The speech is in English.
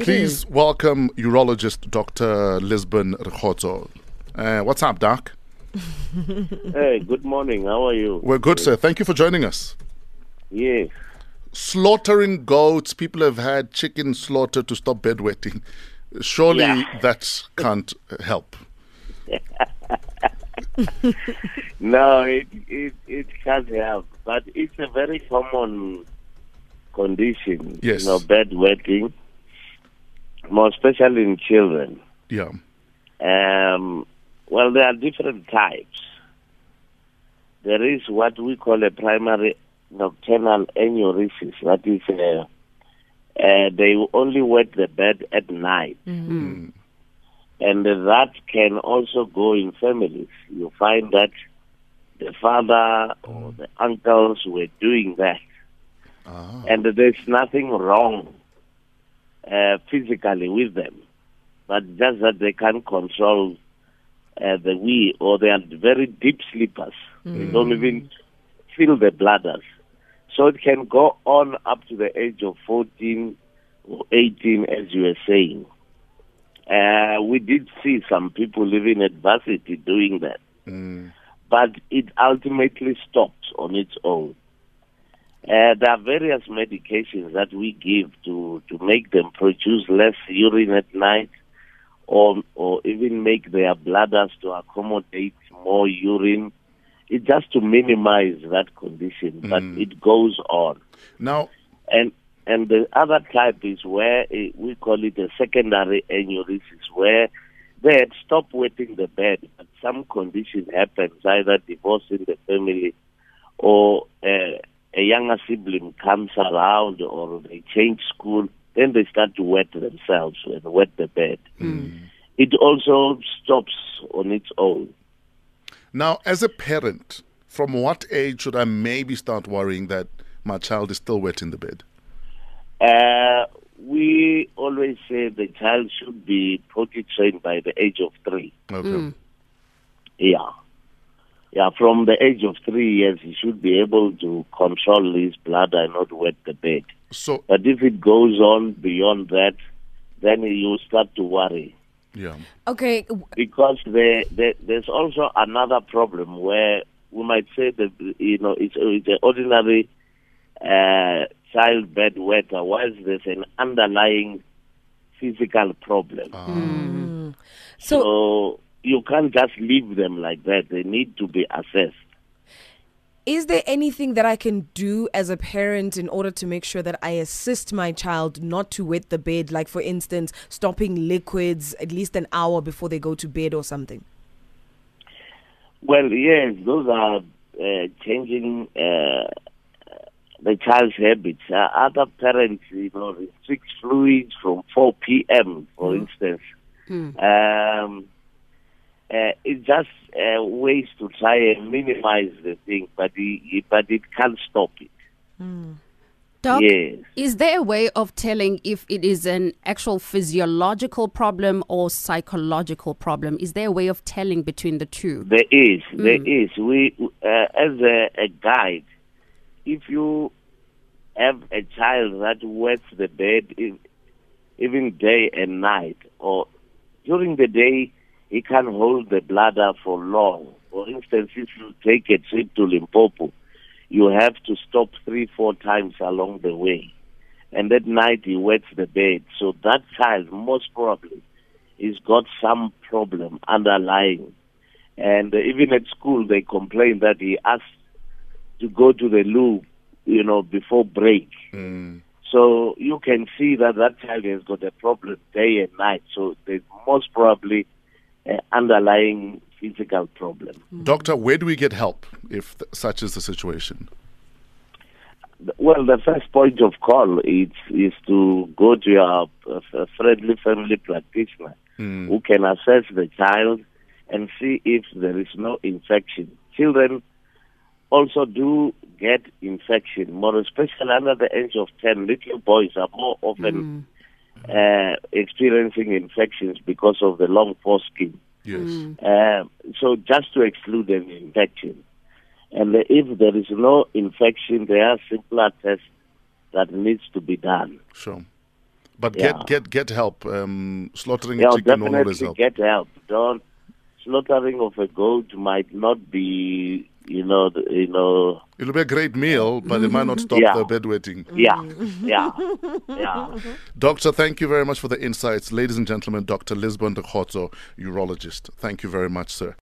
Please welcome urologist Dr. Lysbon Rokhotso. Uh, what's up, Doc? hey, good morning. How are you? We're good, sir. Thank you for joining us. Yes. Slaughtering goats, people have had chicken slaughter to stop bedwetting. Surely Yeah. that can't help. No, it, it it can't help, but it's a very common condition. Yes. You know, bedwetting, more especially in children. Yeah. Um, well, there are different types. There is what we call a primary nocturnal enuresis. That is, uh, uh, they only wet the bed at night. And that can also go in families. You find that the father or the uncles were doing that. And there's nothing wrong uh, physically with them, but just that they can't control uh, the wee or they are very deep sleepers. They don't even feel the bladders. So it can go on up to the age of 14 or 18, as you were saying. Uh, we did see some people living at varsity doing that, but it ultimately stopped on its own. Uh, there are various medications that we give to, to make them produce less urine at night or, or even make their bladders to accommodate more urine. It's just to minimize that condition, but it goes on. Now, And and the other type is where eh, we call it a secondary enuresis, where they had stopped wetting the bed, but some condition happens, either divorce in the family or a younger sibling comes around or they change school, then they start to wet themselves and wet the bed. Hmm. Hmm. It also stops on its own. now, as a parent, from what age should I maybe start worrying that my child is still wet in the bed? Uh, we always say the child should be potty trained by the age of three. Okay. Hmm. Yeah. Yeah, from the age of three years, he should be able to control his bladder and not wet the bed. So, But if it goes on beyond that, then you start to worry. yeah. Okay, Because there, there, there's also another problem where we might say that, you know, it's, it's an ordinary uh, child bed wetter, whilst there's an underlying physical problem. so So you can't just leave them like that. They need to be assessed. is there anything that I can do as a parent in order to make sure that I assist my child not to wet the bed? Like, for instance, stopping liquids at least an hour before they go to bed or something? Well, yes, those are uh, changing uh, the child's habits. Uh, other parents, you know, restrict fluids from 4 p.m., for instance. Um, uh, it's just uh, ways to try and minimize the thing, but it, but it can't stop it. Doc, Yes. is there a way of telling if it is an actual physiological problem or psychological problem? Is there a way of telling between the two? There is, there is. We, uh, as a, a guide, if you have a child that wets the bed even day and night, or during the day, he can hold the bladder for long. For instance, if you take a trip to Limpopo, you have to stop three, four times along the way. And at night, he wets the bed. So that child, most probably, has got some problem underlying. And even at school, they complain that he asked to go to the loo, you know, before break. Mm. So you can see that that child has got a problem day and night. So there's most probably an underlying physical problem. Mm. Doctor, where do we get help if th- such is the situation? Well, the first point of call is is to go to your uh, friendly family practitioner mm. who can assess the child and see if there is no infection. Children also do get infection, more especially under the age of 10. Little boys are more often mm. Uh, experiencing infections because of the long foreskin. Yes. Uh, so just to exclude an infection. And if there is no infection, there are simpler tests that needs to be done. Sure. But Yeah. get get get help. Um, slaughtering Yeah, a chicken won't always definitely help. get help. Don't slaughtering of a goat might not be, you know, you know, It'll be a great meal, but it might not stop Yeah. the bedwetting. yeah, yeah, yeah. Doctor, thank you very much for the insights. Ladies and gentlemen, Dr. Lysbon de Khotso, urologist. Thank you very much, sir.